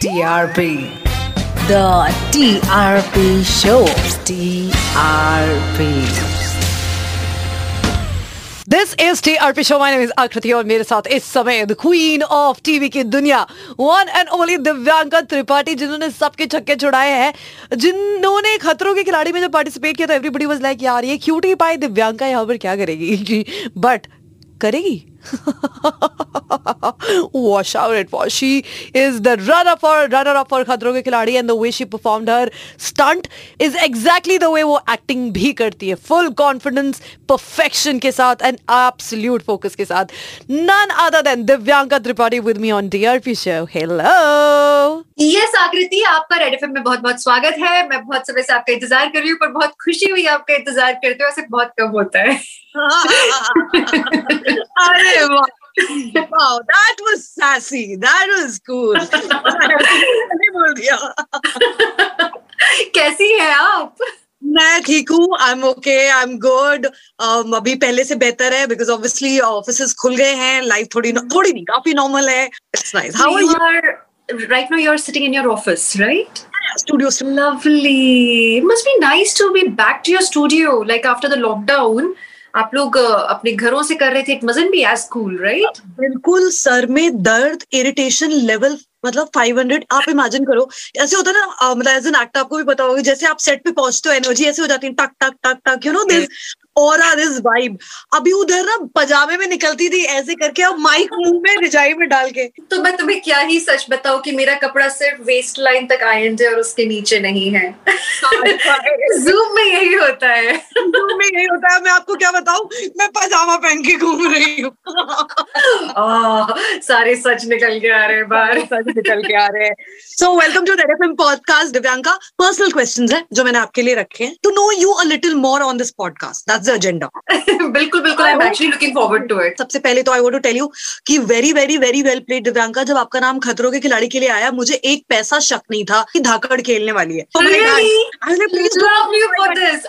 TRP. The TRP Show. TRP. This is T R P show my name और मेरे साथ इस समय द क्वीन ऑफ़ टीवी की दुनिया one and only Divyanka Tripathi जिन्होंने सबके छक्के छुड़ाए हैं, जिन्होंने खतरों के खिलाड़ी में जब पार्टिसिपेट किया तो एवरीबडी वाज लाइक यार, ये क्यूटी पाई दिव्यांका यहाँ पर क्या करेगी बट करेगी Out it was. She is the runner for runner up for खतरों के खिलाड़ी and the way she performed her stunt is exactly the way वो acting भी करती है full confidence perfection के साथ and absolute focus के साथ none other than Divyanka Tripathi with me on DRP show hello yes आकृति आपका रेड एफएम में बहुत बहुत स्वागत है मैं बहुत समय से आपका इंतज़ार कर रही हूँ पर बहुत खुशी हुई आपका इंतज़ार करते हुए ऐसे बहुत कम होता है अरे कैसी है आप? मैं ठीक हूँ I am okay I am good अभी पहले से बेहतर है बिकॉज़ ऑब्वियसली ऑफ़िस खुल गए हैं लाइफ थोड़ी थोड़ी नहीं काफ़ी नॉर्मल है. It's nice how are you right now you are sitting in your office right studio lovely must be nice to be back to your studio like after the lockdown आप लोग अपने घरों से कर रहे थे it must be as cool right बिल्कुल सर में दर्द इरिटेशन लेवल मतलब 500 आप इमेजिन करो। ऐसे होता है ना मतलब एज एन एक्टर आपको भी पता होगा जैसे आप सेट पे पहुँचते हो एनर्जी ऐसे हो जाती है टक टक टक टक यू नो दिस और दिस वाइब अभी उधर ना पजामे में निकलती थी ऐसे करके अब माइक मुँह में रिजाई में डाल के। तो मैं तुम्हें क्या ही सच बताऊँ कि मेरा कपड़ा सिर्फ़ वेस्ट लाइन तक आयन है और उसके नीचे नहीं है। जूम में यही होता है। जूम में यही होता है। मैं आपको क्या बताऊँ? मैं पजामा पहन के घूम रही हूँ। सारे सच निकल के आ रहे हैं बाहर। सच निकल के आ रहे हैं। So welcome to Red FM podcast Divyanka personal questions है जो मैंने आपके लिए रखे हैं। To know you a little more on this podcast that's agenda बिल्कुल बिल्कुल I am actually looking forward to it सबसे पहले तो I want to tell you कि very very very well played Divyanka जब आपका नाम खतरों के खिलाड़ी के लिए आया मुझे एक पैसा शक नहीं था कि धाकड़ खेलने वाली है। Please love you for this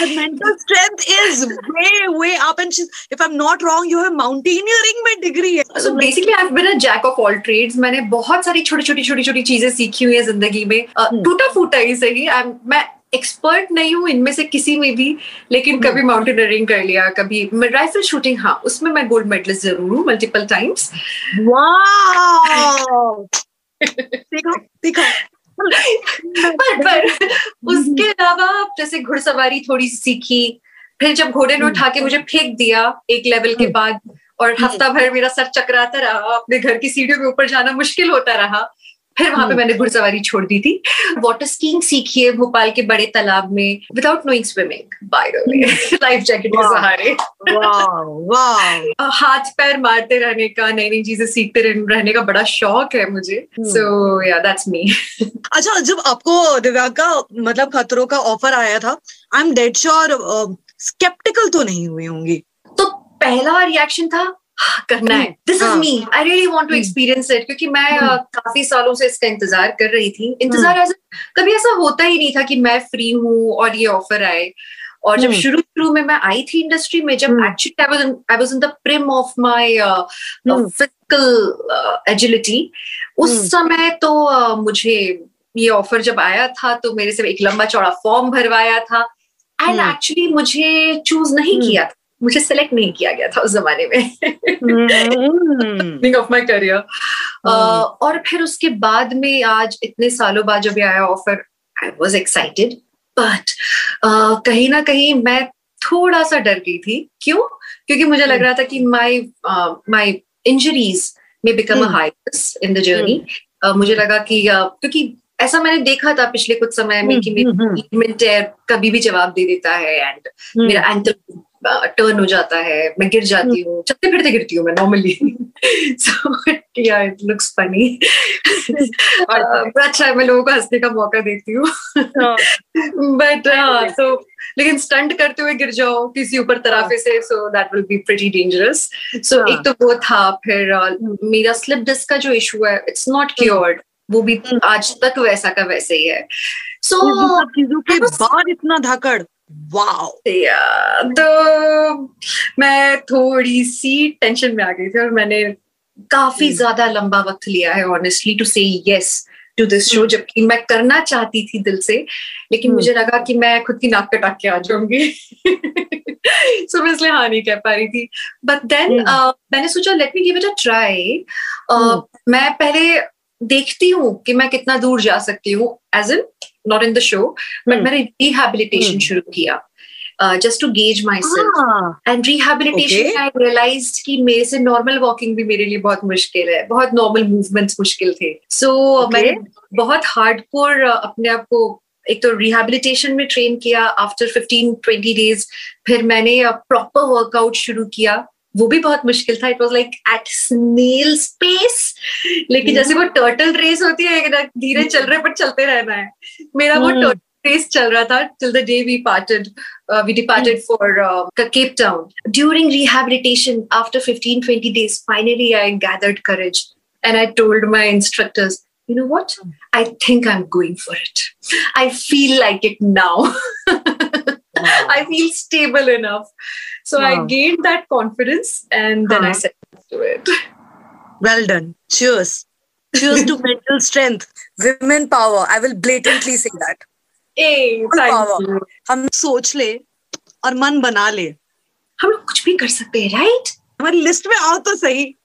The mental strength is way way up and she's, if I'm not wrong you have mountaineering में डिग्री है so basically I've been a jack of all trades. मैंने बहुत सारी छोटी छोटी छोटी छोटी चीज़ें सीखी हुई है ज़िंदगी में। hmm. टूटा फूटा ही सही। मैं एक्सपर्ट नहीं हूँ इनमें से किसी में भी लेकिन hmm. कभी माउंटेनियरिंग कर लिया कभी राइफल शूटिंग हाँ उसमें मैं गोल्ड मेडलिस्ट ज़रूर हूँ मल्टीपल टाइम्स पर पर उसके अलावा जैसे घुड़सवारी थोड़ी सी सीखी फिर जब घोड़े ने उठा के मुझे फेंक दिया एक लेवल के hmm. बाद और हफ़्ता भर मेरा सर चकराता रहा अपने घर की सीढ़ियों के ऊपर जाना मुश्किल होता रहा फिर वहाँ पे हम्म। मैंने घुड़सवारी छोड़ दी थी। वाटर स्कीइंग सीखी है भोपाल के बड़े तालाब में without knowing swimming by the way life jacket के सहारे। हाथ पैर मारते रहने का नई नई चीज़ें सीखते रहने का बड़ा शौक है मुझे। सो या दैट्स मी अच्छा जब आपको दिव्यांग का मतलब खतरों का ऑफ़र आया था I am dead sure sceptical तो नहीं हुई होंगी। तो पहला रिएक्शन था करना है। This is me I really want to experience it क्योंकि मैं uh, काफ़ी सालों से इसका इंतज़ार कर रही थी। इंतज़ार ऐसा कभी ऐसा होता ही नहीं था कि मैं फ्री हूँ और ये ऑफ़र आए। और जब शुरू शुरू में मैं आई थी इंडस्ट्री में जब actually I was I was in the prime of my physical agility उस समय तो uh, मुझे ये ऑफ़र जब आया था तो मेरे से एक लंबा चौड़ा फॉर्म भरवाया था। एंड एक्चुअली मुझे चूज़ नहीं किया था। मुझे सेलेक्ट नहीं किया गया था उस जमाने में। ऑफ़ माई करियर और फिर उसके बाद में आज इतने सालों बाद जब आया offer I was excited but कहीं ना कहीं मैं थोड़ा सा डर गई थी। क्यों? क्योंकि मुझे लग रहा था कि माई माई इंजरीज में बिकम हाइस इन द जर्नी मुझे लगा कि uh, क्योंकि ऐसा मैंने देखा था पिछले कुछ समय में कि मेरी कभी भी जवाब दे देता है एंड मेरा एंकल टर्न हो जाता है मैं गिर जाती हूँ चलते फिरते गिरती हूँ मैं नॉर्मली सो या इट लुक्स फनी अच्छा है मैं लोगों को हंसने का मौका देती हूँ। बट हाँ सो लेकिन स्टंट करते हुए गिर जाओ किसी ऊपर तराफे से so that will be pretty dangerous so एक तो वो था फिर मेरा स्लिप डिस्क का जो इशू है इट्स नॉट क्योर्ड वो भी आज तक वैसा का वैसे ही है। सो चीज़ों के बाद इतना धाकड़। वाओ तो मैं थोड़ी सी टेंशन में आ गई थी और मैंने काफ़ी हम्म। ज़्यादा लंबा वक्त लिया है honestly to say yes to this show. जबकि मैं करना चाहती थी दिल से लेकिन हम्म। मुझे लगा कि मैं खुद की नाक कटा के आ जाऊँगी सो मैं इसलिए हाँ नहीं कह पा रही थी बट देन हम्म। मैंने सोचा let me give it a try. मैं पहले देखती हूँ कि मैं कितना दूर जा सकती हूँ as in not in the show but. मैंने रिहेबिलिटेशन हम्म। शुरू किया just to gauge myself and rehabilitation I realise कि मेरे से नॉर्मल वॉकिंग भी मेरे लिए बहुत मुश्किल है बहुत नॉर्मल मूवमेंट्स मुश्किल थे सो so, Okay. मैंने बहुत हार्डकोर अपने आप को एक तो रिहेबिलिटेशन में ट्रेन किया आफ्टर 15 20 डेज़ फिर मैंने प्रॉपर वर्कआउट शुरू किया वो भी बहुत मुश्किल था it was like at snail space लेकिन जैसे वो टर्टल रेस होती है धीरे चल रहे पर चलते रहना है मेरा वो हम्म। टर्टल रेस चल रहा था till the day we parted uh, departed for uh, Cape Town. During rehabilitation, after 15, 20 days, finally I gathered courage and I told my instructors, you know what? I think I'm going for it. I feel like it now. I feel stable enough. So I Wow. gained that confidence and then I Huh. said yes to it. well done. Cheers. Cheers to mental strength. Women power. I will blatantly say that. Hey, thank power. you. हम सोच ले और मन बना ले हम लोग कुछ भी कर सकते हैं राइट हमारी लिस्ट में आओ तो सही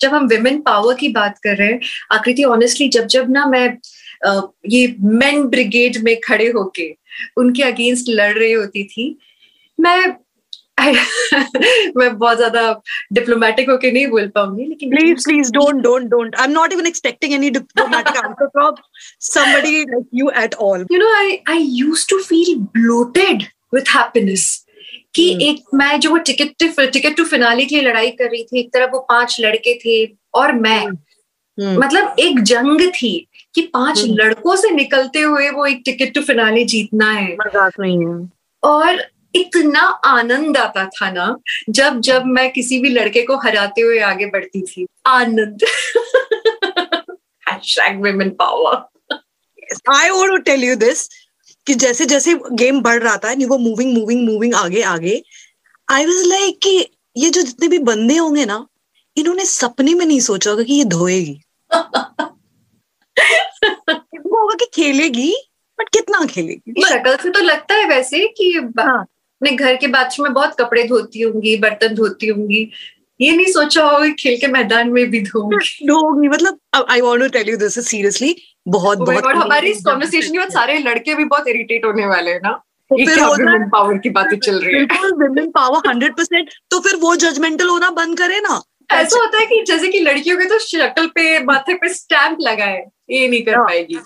जब हम विमेन पावर की बात कर रहे हैं आकृति ऑनेस्टली जब जब ना मैं ये मेन ब्रिगेड में खड़े होके उनके अगेंस्ट लड़ रही होती थी मैं मैं बहुत ज़्यादा डिप्लोमेटिक होके नहीं बोल पाऊँगी लेकिन please please don't don't don't I am not even expecting any diplomatic answer from somebody like you at all you know I I used to feel bloated with happiness कि Hmm. एक मैं जो वो टिकट टिकट टू फिनाले के लिए लड़ाई कर रही थी एक तरफ़ वो पाँच लड़के थे और मैं Hmm. मतलब एक जंग थी कि पाँच. लड़कों से निकलते हुए वो एक टिकट टू फिनाले जीतना है मज़ाक नहीं है और इतना आनंद आता था ना जब जब मैं किसी भी लड़के को हराते हुए आगे बढ़ती थी आनंद power. I want to tell you this कि जैसे जैसे गेम बढ़ रहा था वो मूविंग मूविंग मूविंग आगे आगे आई वाज लाइक कि ये जो जितने भी बंदे होंगे ना इन्होंने सपने में नहीं सोचा होगा कि ये धोएगी इनको होगा कि खेलेगी बट कितना खेलेगी शक्ल से तो लगता है वैसे कि हाँ। अपने घर के बाथरूम में बहुत कपड़े धोती होंगी बर्तन धोती होंगी ये नहीं सोचा होगा खेल के मैदान में भी धोऊँगी धोएगी मतलब I want to tell you this is seriously बहुत Oh बहुत हमारी इस कॉन्वर्सेशन के बाद सारे लड़के भी बहुत इरिटेट होने वाले हैं ना। तो फिर की बातें चल रही है। बिल्कुल पावर हंड्रेड परसेंट तो फिर वो जजमेंटल होना बंद करे ना। ऐसा होता है कि जैसे कि लड़कियों के तो शक्ल पे माथे पे स्टैंप लगाए। ये नहीं कर हाँ। पाएगी।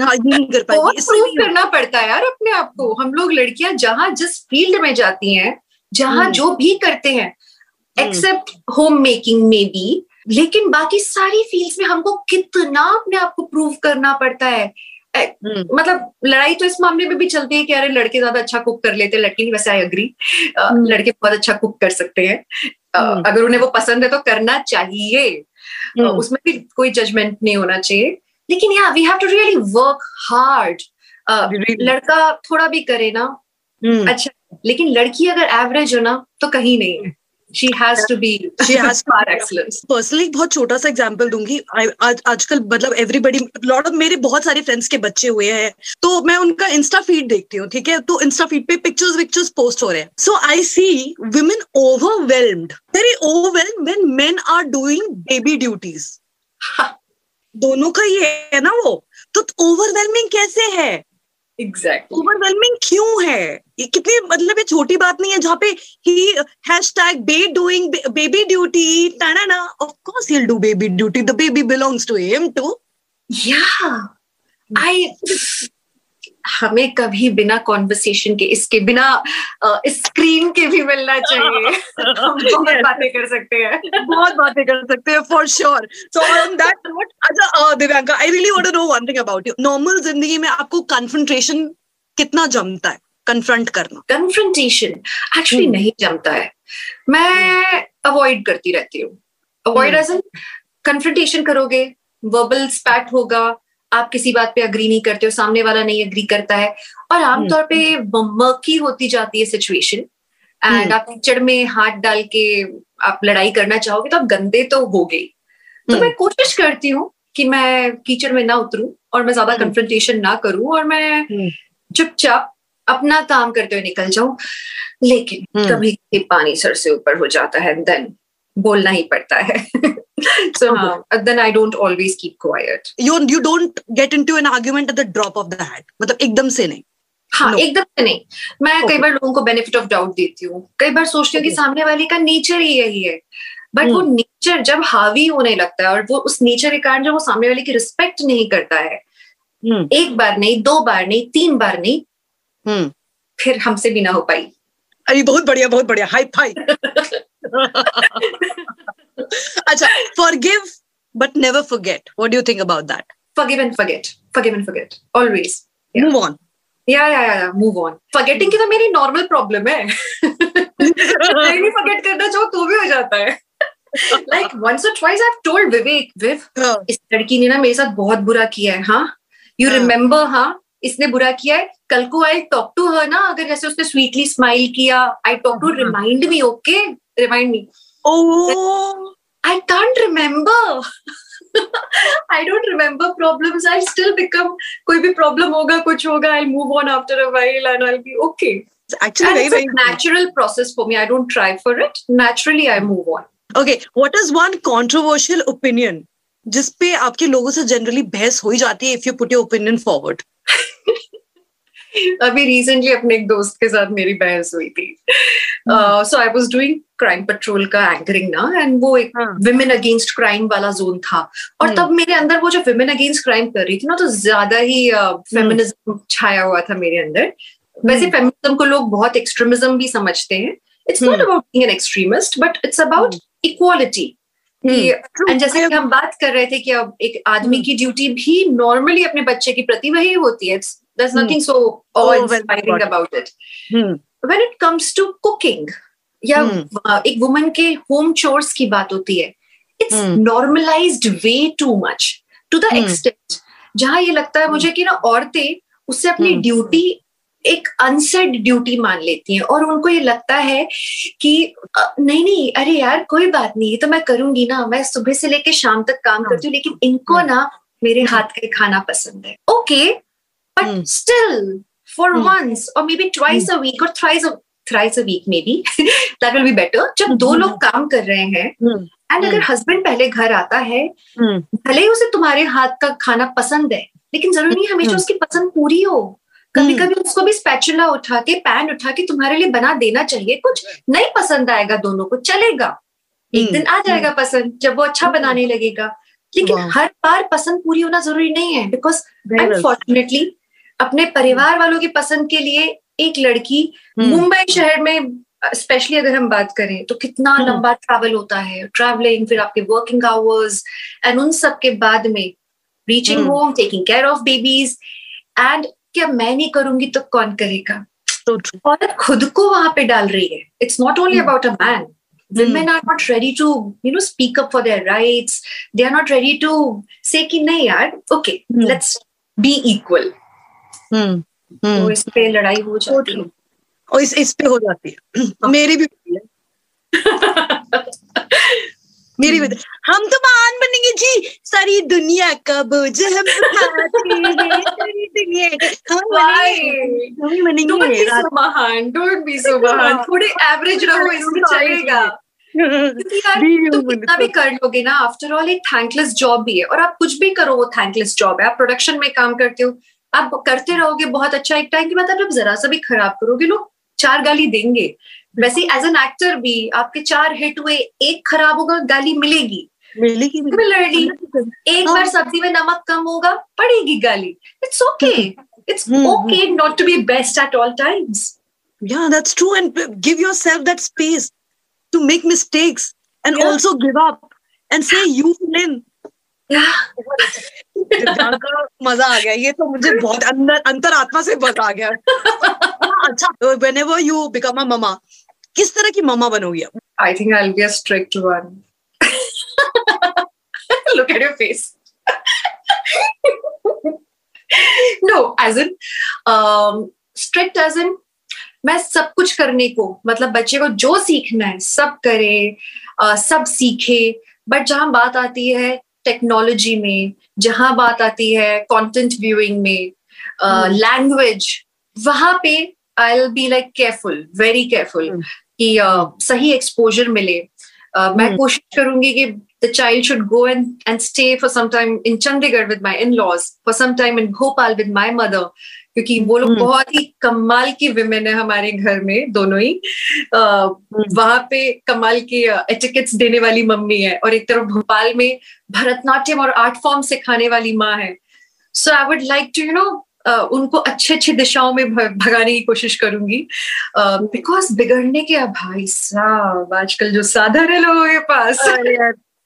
हाँ, ये नहीं कर पाएगी। प्रूव करना पड़ता है यार अपने आप को। हम लोग लड़कियाँ जहाँ जिस फ़ील्ड में जाती हैं जहाँ हम्म। जो भी करते हैं। एक्सेप्ट होम मेकिंग में भी लेकिन बाकी सारी फील्ड्स में हमको कितना अपने आप को प्रूव करना पड़ता है। हम्म, मतलब लड़ाई तो इस मामले में भी चलती है कि अरे लड़के ज़्यादा अच्छा कुक कर लेते हैं। लड़के वैसे आई अग्री हम्म। लड़के बहुत अच्छा कुक कर सकते हैं। हम्म। अगर उन्हें वो पसंद है तो करना चाहिए। हम्म, उसमें भी कोई जजमेंट नहीं होना चाहिए। लेकिन या we have to really work hard लड़का थोड़ा भी करे ना। अच्छा। लेकिन लड़की अगर एवरेज हो ना तो कहीं नहीं है। She has to be She has to be- excellence personally बहुत छोटा सा एग्जांपल दूँगी। आज आजकल मतलब एवरीबडी लॉट ऑफ़ मेरे बहुत सारे फ्रेंड्स के बच्चे हुए हैं। तो मैं उनका इंस्टा फ़ीड देखती हूँ ठीक है? तो इंस्टा फ़ीड पे पिक्चर्स विक्चर्स पोस्ट हो रहे हैं। So I see women overwhelmed very overwhelm when men are doing baby duties दोनों का ये है ना वो। तो ओवरवेलमिंग कैसे है? एग्जैक्टली ओवरवेलमिंग क्यों है? ये कितनी मतलब ये छोटी बात नहीं है जहाँ पे ही hashtag be doing baby duty ना of course he do baby duty the baby belongs to him too या I हमें कभी बिना कॉन्वर्सेशन के इसके बिना स्क्रीन के भी मिलना चाहिए। हम बहुत बातें कर सकते हैं। बहुत बातें कर सकते हैं for sure so on that note अच्छा Divyanka I really want to know one thing about you normal ज़िंदगी में आपको कन्फ्रंटेशन कितना जमता है? कन्फ्रंट करना। कन्फ्रंटेशन एक्चुअली नहीं जमता है। मैं अवॉइड करती रहती हूँ। अवॉइड एज एन कन्फ्रंटेशन करोगे वर्बल स्पैट होगा आप किसी बात पे अग्री नहीं करते हो सामने वाला नहीं अग्री करता है। और आमतौर पे मर्की होती जाती है सिचुएशन एंड आप कीचड़ में हाथ डाल के आप लड़ाई करना चाहोगे तो आप गंदे तो हो गई तो मैं कोशिश करती हूँ कि मैं कीचड़ में ना उतरूं और मैं ज़्यादा कन्फ्रंटेशन ना करूँ और मैं चुपचाप अपना काम करते हुए निकल जाऊँ। लेकिन कभी पानी सर से ऊपर हो जाता है देन बोलना ही पड़ता है। so uh, then I don't always keep quiet. You you don't get into an argument at the drop of the hat. मतलब एकदम से नहीं. हाँ no. एकदम से नहीं मैं okay. कई बार लोगों को बेनिफिट ऑफ़ डाउट देती हूँ कई बार सोचती हूँ okay. कि सामने वाले का नेचर ही यही है बट hmm. वो नेचर जब हावी होने लगता है और वो उस नेचर के कारण जब वो सामने वाले की रिस्पेक्ट नहीं करता है hmm. एक बार नहीं दो बार नहीं तीन बार नहीं hmm. फिर हमसे भी ना हो पाई अरे बहुत बढ़िया बहुत बढ़िया हाई फाई अच्छा forgive but never forget what do think about that forgive and forget forgive and forget always move on या या या मूव ऑन फॉरगेटिंग की तो मेरी नॉर्मल प्रॉब्लम है नहीं नहीं फॉरगेट करना चाहो तो भी हो जाता है लाइक वंस और twice I have told Vivek विव इस लड़की ने ना मेरे साथ बहुत बुरा किया है हाँ यू रिमेंबर हाँ इसने बुरा किया है कल को आई टॉक टू हर ना अगर जैसे उसने स्वीटली स्माइल किया I talk to remind me okay remind me Oh, I can't remember. I don't remember problems. I'll still become कोई भी problem होगा कुछ होगा I'll move on after a while and I'll be okay. Actually and very, it's very a natural process for me. I don't try for it. Naturally, I move on. Okay, what is one controversial opinion जिस पे आपके लोगों से generally बहस हो ही जाती है if you put your opinion forward अभी रिसेंटली अपने एक दोस्त के साथ मेरी बहस हुई थी। So I was doing Crime Patrol का एंकरिंग ना एंड वो एक विमेन अगेंस्ट क्राइम वाला जोन था। और hmm. तब मेरे अंदर वो जो विमेन अगेंस्ट क्राइम कर रही थी ना तो ज़्यादा ही फेमिनिज्म uh, hmm. छाया हुआ था मेरे अंदर। Hmm. वैसे फेमिनिज्म को लोग बहुत एक्सट्रीमिज्म भी समझते हैं। It's not about being an extremist but it's about equality and जैसे कि हम बात कर रहे थे कि अब एक आदमी की ड्यूटी भी नॉर्मली अपने बच्चे के प्रति वही होती है। There's hmm. nothing so awe-inspiring oh, about it. Hmm. When it comes to cooking, या hmm. एक वुमन के होम चोर्स की बात होती है it's normalised way too much to the extent जहाँ ये लगता है मुझे कि ना औरतें उससे अपनी ड्यूटी एक अनसेड ड्यूटी मान लेती हैं और उनको ये लगता है कि नहीं नहीं अरे यार कोई बात नहीं ये तो मैं करूँगी ना मैं सुबह से लेके शाम तक काम करती हूँ लेकिन इनको ना मेरे हाथ का खाना पसंद है। Okay okay, but mm. still for mm. once or maybe twice mm. a week or thrice a thrice a week maybe that will be better. जब दो लोग काम कर रहे हैं एंड अगर हस्बैंड पहले घर आता है भले ही उसे तुम्हारे हाथ का खाना पसंद है लेकिन ज़रूरी नहीं हमेशा उसकी पसंद पूरी हो। कभी कभी उसको भी स्पैचुला उठा के पैन उठा के तुम्हारे लिए बना देना चाहिए। कुछ नहीं पसंद आएगा दोनों को चलेगा। एक दिन आ जाएगा पसंद जब वो अच्छा बनाने लगेगा। लेकिन हर बार पसंद पूरी होना ज़रूरी नहीं है बिकॉज़ अनफॉर्चुनेटली अपने परिवार वालों की पसंद के लिए एक लड़की हम्म। मुंबई शहर में स्पेशली अगर हम बात करें तो कितना हम्म। लंबा ट्रैवल होता है। ट्रैवलिंग फिर आपके वर्किंग आवर्स एंड उन सब के बाद में reaching home taking care of babies and क्या मैं नहीं करूँगी तो कौन करेगा? औरत खुद को वहाँ पे डाल रही है। It's not only about a man women are not ready to you know speak up for their rights. They are not ready to say ki nahi yaar okay mm. let's be equal. हम्म, तो हम्म। इस पे लड़ाई हो जाती है। और इस इस पे हो जाती है। हाँ। मेरी भी मेरी भी हम तो महान बनेंगे जी। सारी दुनिया का बोझ हम सारी दुनिया। हम बनेंगे महान। डोंट बी सो महान। थोड़े एवरेज रहो इसमें चलेगा। कितना भी कर लोगे ना आफ्टर ऑल एक थैंकलेस जॉब भी है। और आप कुछ भी करो वो थैंकलेस जॉब है। आप प्रोडक्शन में काम करते हो आप करते रहोगे बहुत अच्छा एक टाइम के बाद आप जरा सा भी खराब करोगे लोग चार गाली देंगे। वैसे एज एन एक्टर भी आपके चार हिट हुए एक खराब होगा गाली मिलेगी। एक बार सब्ज़ी में नमक कम होगा पड़ेगी गाली। It's okay it's okay not to be best at all times या that's true and give yourself that space to make mistakes and also give up and say you win मज़ा आ गया ये तो मुझे बहुत अंदर अंतर आत्मा से मज़ा आ गया। अच्छा whenever you become a mama किस तरह की mama बनोगी I think I be a strict one look at your face no as in strict as in मैं सब कुछ करने को मतलब बच्चे को जो सीखना है सब करे uh, सब सीखे बट जहाँ बात आती है टेक्नोलॉजी में जहाँ बात आती है कंटेंट व्यूइंग में लैंग्वेज uh, वहाँ पे I will be like careful very careful कि uh, सही एक्सपोजर मिले। uh, मैं hmm. कोशिश करूँगी कि the child should go and and stay for some time in Chandigarh with my in laws for some time in Bhopal with my mother क्योंकि वो लोग hmm. बहुत ही कमाल की विमेन है हमारे घर में दोनों ही hmm. वहाँ पे कमाल की एटिकेट्स देने वाली मम्मी है और एक तरफ़ भोपाल में भरतनाट्यम और आर्ट फॉर्म सिखाने वाली माँ है so I would like to you know उनको अच्छे अच्छे दिशाओं में भगाने की कोशिश करूँगी बिकॉज़ uh, बिगड़ने के भाई साहब आजकल जो साधन है लोगों के पास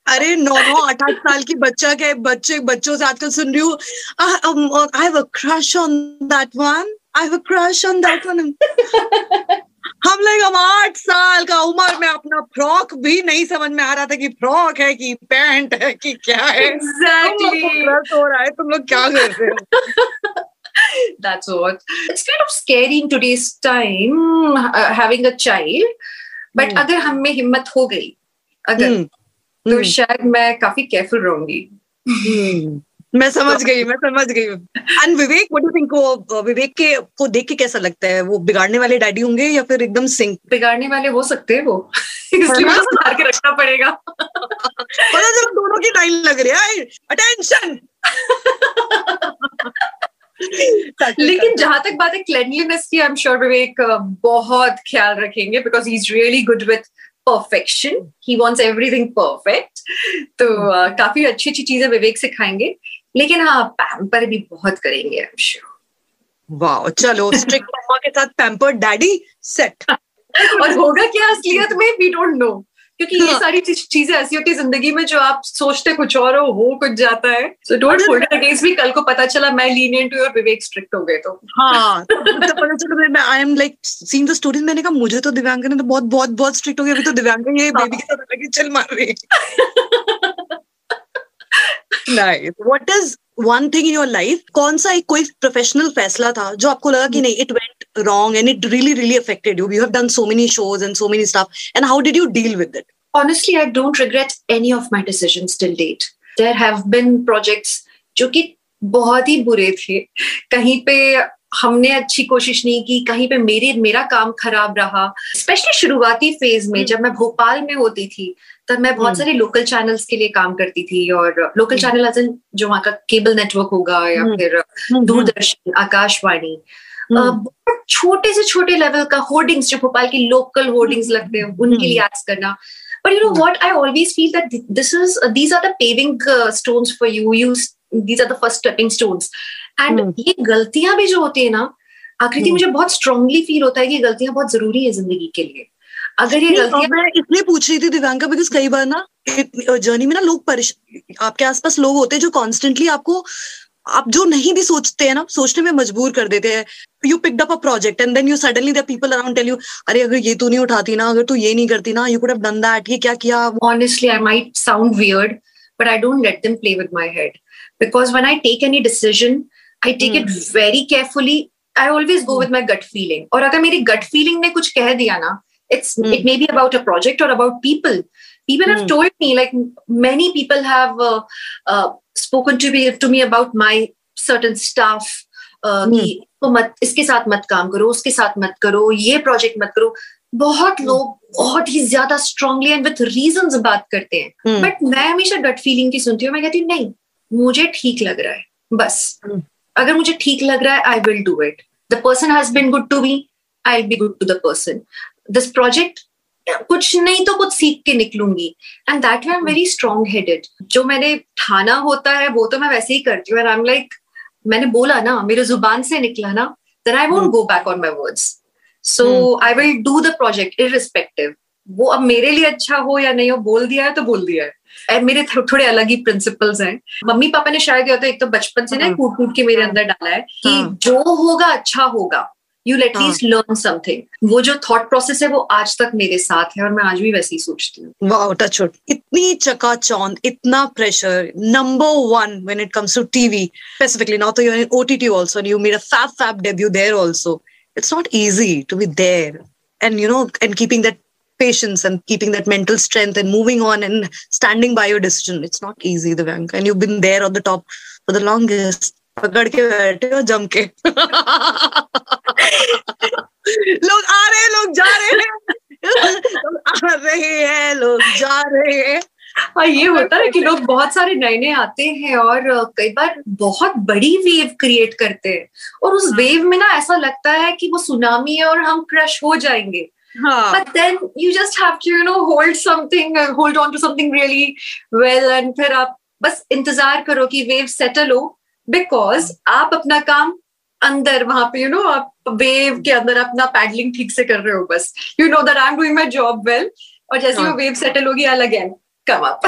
अरे नौ नौ आठ आठ साल की बच्चा के बच्चे बच्चों से आजकल सुन रही हूँ I have a crush on that one I have a crush on that one हम लोग हम आठ साल का उम्र में अपना फ्रॉक भी नहीं समझ में आ रहा था कि फ्रॉक है कि पैंट है कि क्या है exactly. हो रहा है तुम लोग क्या कर रहे हो That's what. It's kind of scary in today's time uh, having a child. But hmm. अगर हम में हिम्मत हो गई अगर hmm. तो हम्म। शायद मैं काफ़ी केयरफुल रहूँगी। हम्म। मैं समझ गई मैं समझ गई। And Vivek what do think वो विवेक के को देख के कैसा लगता है? वो बिगाड़ने वाले डैडी होंगे या फिर एकदम सिंक बिगाड़ने वाले हो सकते हैं वो। इसलिए मुझे सुधार के रखना पड़ेगा। पता जब दोनों की लाइन लग रही है अटेंशन लेकिन जहाँ तक बात है क्लेनलीनेस की आई एम श्योर विवेक बहुत ख्याल रखेंगे because he is really good with perfection he wants everything perfect तो uh, काफ़ी अच्छी अच्छी चीज़ें विवेक सिखाएँगे लेकिन हाँ पैम्पर भी बहुत करेंगे आई एम श्योर वाह चलो स्ट्रिक्ट मम्मा के साथ पैम्पर डैडी सेट और होगा क्या असलियत में? वी डोंट नो क्योंकि ये हाँ। सारी चीज़ें ऐसी होती है ज़िंदगी में जो आप सोचते कुछ और हो हो कुछ जाता है। So don't hold against me कल को पता चला मैं लीनियंट हूँ और विवेक स्ट्रिक्ट हो गए तो। हाँ तो पता चला मैं I am like seen the stories मैंने कहा मुझे तो दिव्यांग ने तो बहुत बहुत बहुत स्ट्रिक्ट हो गया। अभी तो दिव्यांग ये बेबी के साथ लगी चल मार रही nice what is one thing in your life कौन सा एक कोई प्रोफेशनल फैसला था जो आपको लगा कि नहीं it went wrong and it really really affected you you have done so many shows and so many stuff and how did you deal with it honestly i don't regret any of my decisions till date there have been projects जो कि बहुत ही बुरे थे कहीं पे हमने अच्छी कोशिश नहीं की कहीं पे मेरे मेरा काम खराब रहा स्पेशली शुरुआती फ़ेज़ में जब मैं भोपाल में होती थी तब मैं बहुत सारे लोकल चैनल्स के लिए काम करती थी और लोकल चैनल जो वहाँ का केबल नेटवर्क होगा या फिर दूरदर्शन आकाशवाणी बहुत छोटे से छोटे लेवल का होर्डिंग्स जो भोपाल की लोकल होर्डिंग्स लगते हैं उनके लिए एड्स करना But you know what? I always feel that this is uh, these are the paving uh, stones for you. You these are the first stepping stones. And hmm. ये गलतियाँ भी जो होती है ना आकृति hmm. मुझे बहुत स्ट्रांगली फील होता है कि गलतियाँ बहुत ज़रूरी है ज़िंदगी के लिए अगर ये गलतियाँ मैं इसलिए पूछ रही थी दिव्यांका बिकॉज़ कई बार ना जर्नी में ना लोग परेशान आपके आसपास लोग होते हैं जो कॉन्स्टेंटली आपको आप जो नहीं भी सोचते हैं ना सोचने में मजबूर कर देते हैं। You picked up a project and then you suddenly the people around tell you अरे अगर ये तू नहीं उठाती ना अगर तू ये नहीं करती ना you could have done that ये क्या किया? Honestly I might sound weird but I don't let them play with my head because when I take any decision I take it very carefully I always go with my gut feeling और अगर मेरी gut feeling ने कुछ कह दिया ना it's mm. it may be about a project or about people. People mm. have told me like many people have uh, uh, spoken to me to me about my certain stuff uh, hmm. कि तो मत इसके साथ मत काम करो उसके साथ मत करो ये प्रोजेक्ट मत करो बहुत hmm. लोग बहुत ही ज़्यादा स्ट्रांगली एंड विथ रीजन बात करते हैं बट hmm. मैं हमेशा गट फीलिंग की सुनती हूँ मैं कहती हूँ नहीं मुझे ठीक लग रहा है बस hmm. अगर मुझे ठीक लग रहा है I will do it the person has been good to me I be good to the person this project कुछ नहीं तो कुछ सीख के निकलूँगी। And that way am very strong headed जो मैंने ठाना होता है वो तो मैं वैसे ही करती हूँ। एंड आई एम लाइक मैंने बोला ना मेरे ज़ुबान से निकला ना then I won't go back on my words. So I will do the project irrespective. वो अब मेरे लिए अच्छा हो या नहीं हो बोल दिया है तो बोल दिया है। मेरे थो, थोड़े अलग ही प्रिंसिपल्स हैं। मम्मी पापा ने शायद तो एक तो बचपन से ना कूट कूट के मेरे अंदर डाला है कि जो होगा अच्छा होगा। you let least learn something वो जो थॉट प्रोसेस है वो आज तक मेरे साथ है और मैं आज भी वैसे ही सोचती हूँ वाओ टच इतनी चकाचौंध इतना pressure number one when it comes to TV specifically now तो you in OTT also you made a fab fab debut there also it's not easy to be there and you know and keeping that patience and keeping that mental strength and moving on and standing by your decision it's not easy the bank and you've been there on the top for the longest पकड़ के बैठे हो जम के लोग आ रहे हैं लोग जा रहे हैं। लोग आ रहे हैं लोग जा रहे हैं। हाँ ये होता है कि लोग बहुत सारे नए नए आते हैं और कई बार बहुत बड़ी वेव क्रिएट करते हैं। और उस वेव में ना ऐसा लगता है कि वो सुनामी है और हम क्रश हो जाएँगे। But then you just have to you know hold something hold on to something really well, and फिर आप बस इंतज़ार करो कि वेव सेटल हो। बिकॉज़ आप अपना काम अंदर वहाँ पे यू नो आप वेव के अंदर अपना पैडलिंग ठीक से कर रहे हो बस। You know that I am doing my job well और जैसे वो वेव सेटल होगी I again come up.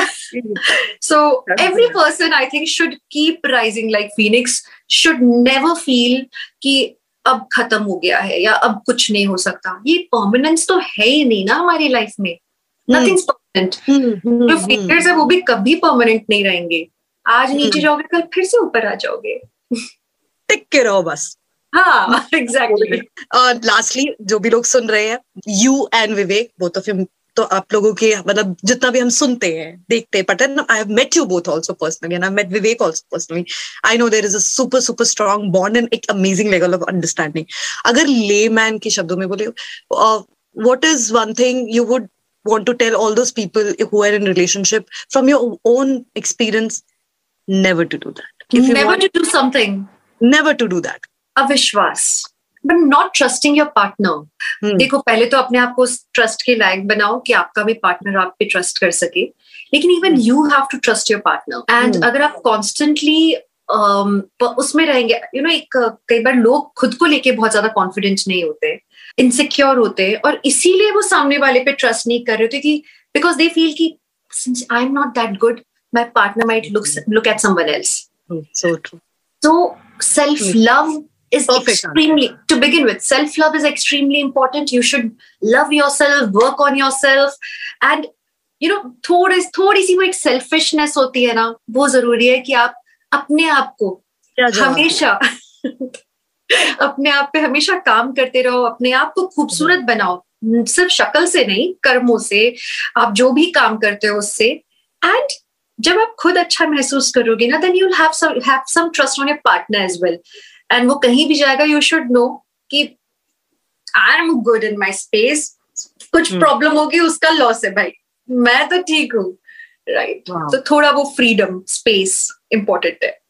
so every person I think should keep rising like Phoenix, should never feel कि अब खत्म हो गया है या अब कुछ नहीं हो सकता। ये परमानेंस तो है ही नहीं ना हमारी लाइफ में। नथिंग परमानेंट जो फेलियर्स है वो भी कभी परमानेंट नहीं रहेंगे। आज नीचे जाओगे कल फिर से ऊपर आ जाओगे। टिक के रहो बस। हाँ। एग्जैक्टली और लास्टली जो भी लोग सुन रहे हैं you and Vivek both of him तो आप लोगों के मतलब जितना भी हम सुनते हैं देखते हैं but I have met you both also personally and I met Vivek also personally I know there is a super super strong bond and एक अमेजिंग लेवल ऑफ़ अंडरस्टैंडिंग अगर ले मैन के शब्दों में बोले what is one thing you would want to tell all those people who are in relationship from your own experience? Never to do that. If never want, to do something. Never to do that. अविश्वास but not trusting your partner देखो पहले तो अपने आप को trust के लायक बनाओ कि आपका भी पार्टनर आप पे ट्रस्ट कर सके। लेकिन even you have to trust your partner and अगर आप कॉन्स्टेंटली um, उसमें रहेंगे यू you नो know, एक कई बार लोग खुद को लेके बहुत ज़्यादा कॉन्फिडेंट नहीं होते इनसिक्योर होते और इसीलिए वो सामने वाले पे ट्रस्ट नहीं कर रहे होते कि बिकॉज़ दे फील कि since I am not that good my partner might look look at someone else so true. So self love is Perfect extremely answer. to begin with self love is extremely important. You should love yourself work on yourself. And you know थोड़ी थोड़ी सी वो एक selfishness होती है ना वो ज़रूरी है कि आप अपने आप को हमेशा अपने आप पे हमेशा काम करते रहो अपने आप को खूबसूरत बनाओ। सिर्फ़ शक्ल से नहीं कर्मों से आप जो भी काम करते हो उससे। एंड जब आप खुद अच्छा महसूस करोगे ना then you have some trust on your partner as well and वो कहीं भी जाएगा यू शुड नो कि I am good in my space कुछ प्रॉब्लम hmm. होगी उसका लॉस है भाई। मैं तो ठीक हूँ। राइट तो थोड़ा वो फ्रीडम स्पेस इंपॉर्टेंट है।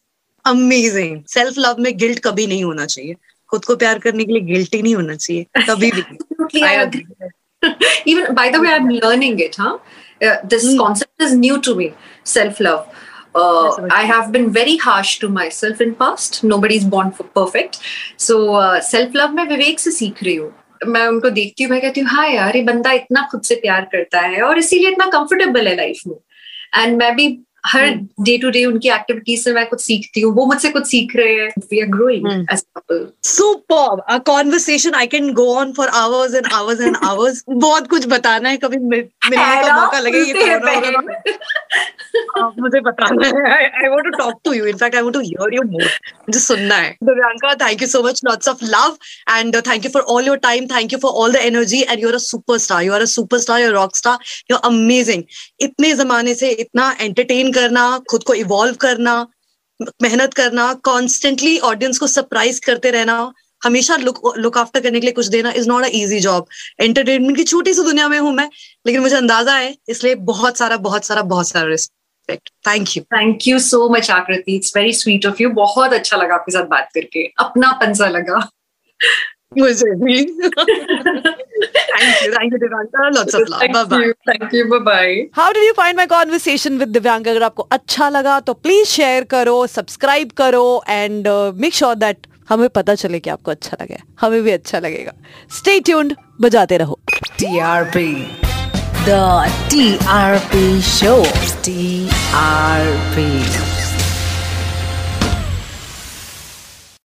अमेजिंग सेल्फ लव में गिल्ट कभी नहीं होना चाहिए। खुद को प्यार करने के लिए गिल्ट नहीं होना चाहिए। कभी भी। Even by the way i'm learning it huh? Uh, this mm. concept is new to me self love uh, I have been very harsh to myself in past. Nobody's born for perfect. So uh, self love मैं विवेक से सीख रही हूँ मैं उनको देखती हूँ मैं कहती हूँ हाँ यार ये बंदा इतना खुद से प्यार करता है और इसीलिए इतना कंफर्टेबल है लाइफ में एंड मैं भी हर डे टू डे उनकी एक्टिविटीज़ से मैं कुछ सीखती हूँ। वो मुझसे कुछ सीख रहे हैं। We are growing as couple super a conversation I can go on for hours and hours and hours बहुत कुछ बताना है। कभी मिलने का मौका लगे ये हाँ, मुझे बताना है। I want to talk to you in fact I want to hear you more मुझे सुनना है। Divyanka thank you so much lots of love and thank you for all your time thank you for all the energy and you are a superstar you are a superstar you are rock star you are amazing इतने जमाने से इतना entertain करना, खुद को evolve करना, मेहनत करना कॉन्स्टेंटली ऑडियंस को सरप्राइज़ करते रहना, हमेशा लुक लुक आफ्टर करने के लिए कुछ देना is not a easy job entertainment की छोटी सी दुनिया में हूँ मैं, लेकिन मुझे अंदाज़ा है, इसलिए बहुत सारा बहुत सारा बहुत सारा respect thank you thank you so much Akriti it's very sweet of you बहुत अच्छा लगा आपके साथ बात करके. अपना पंजा लगा. मुझे भी Thank you. Thank you, Divyanga. Lots of love. Thank Bye-bye. you. Thank you. Bye bye. How did you find my conversation with Divyang? अगर आपको अच्छा लगा तो प्लीज़ शेयर करो सब्सक्राइब करो एंड मेक श्योर दैट हमें पता चले कि आपको अच्छा लगे हमें भी अच्छा लगेगा स्टे ट्यून्ड बजाते रहो TRP. The TRP Show. TRP.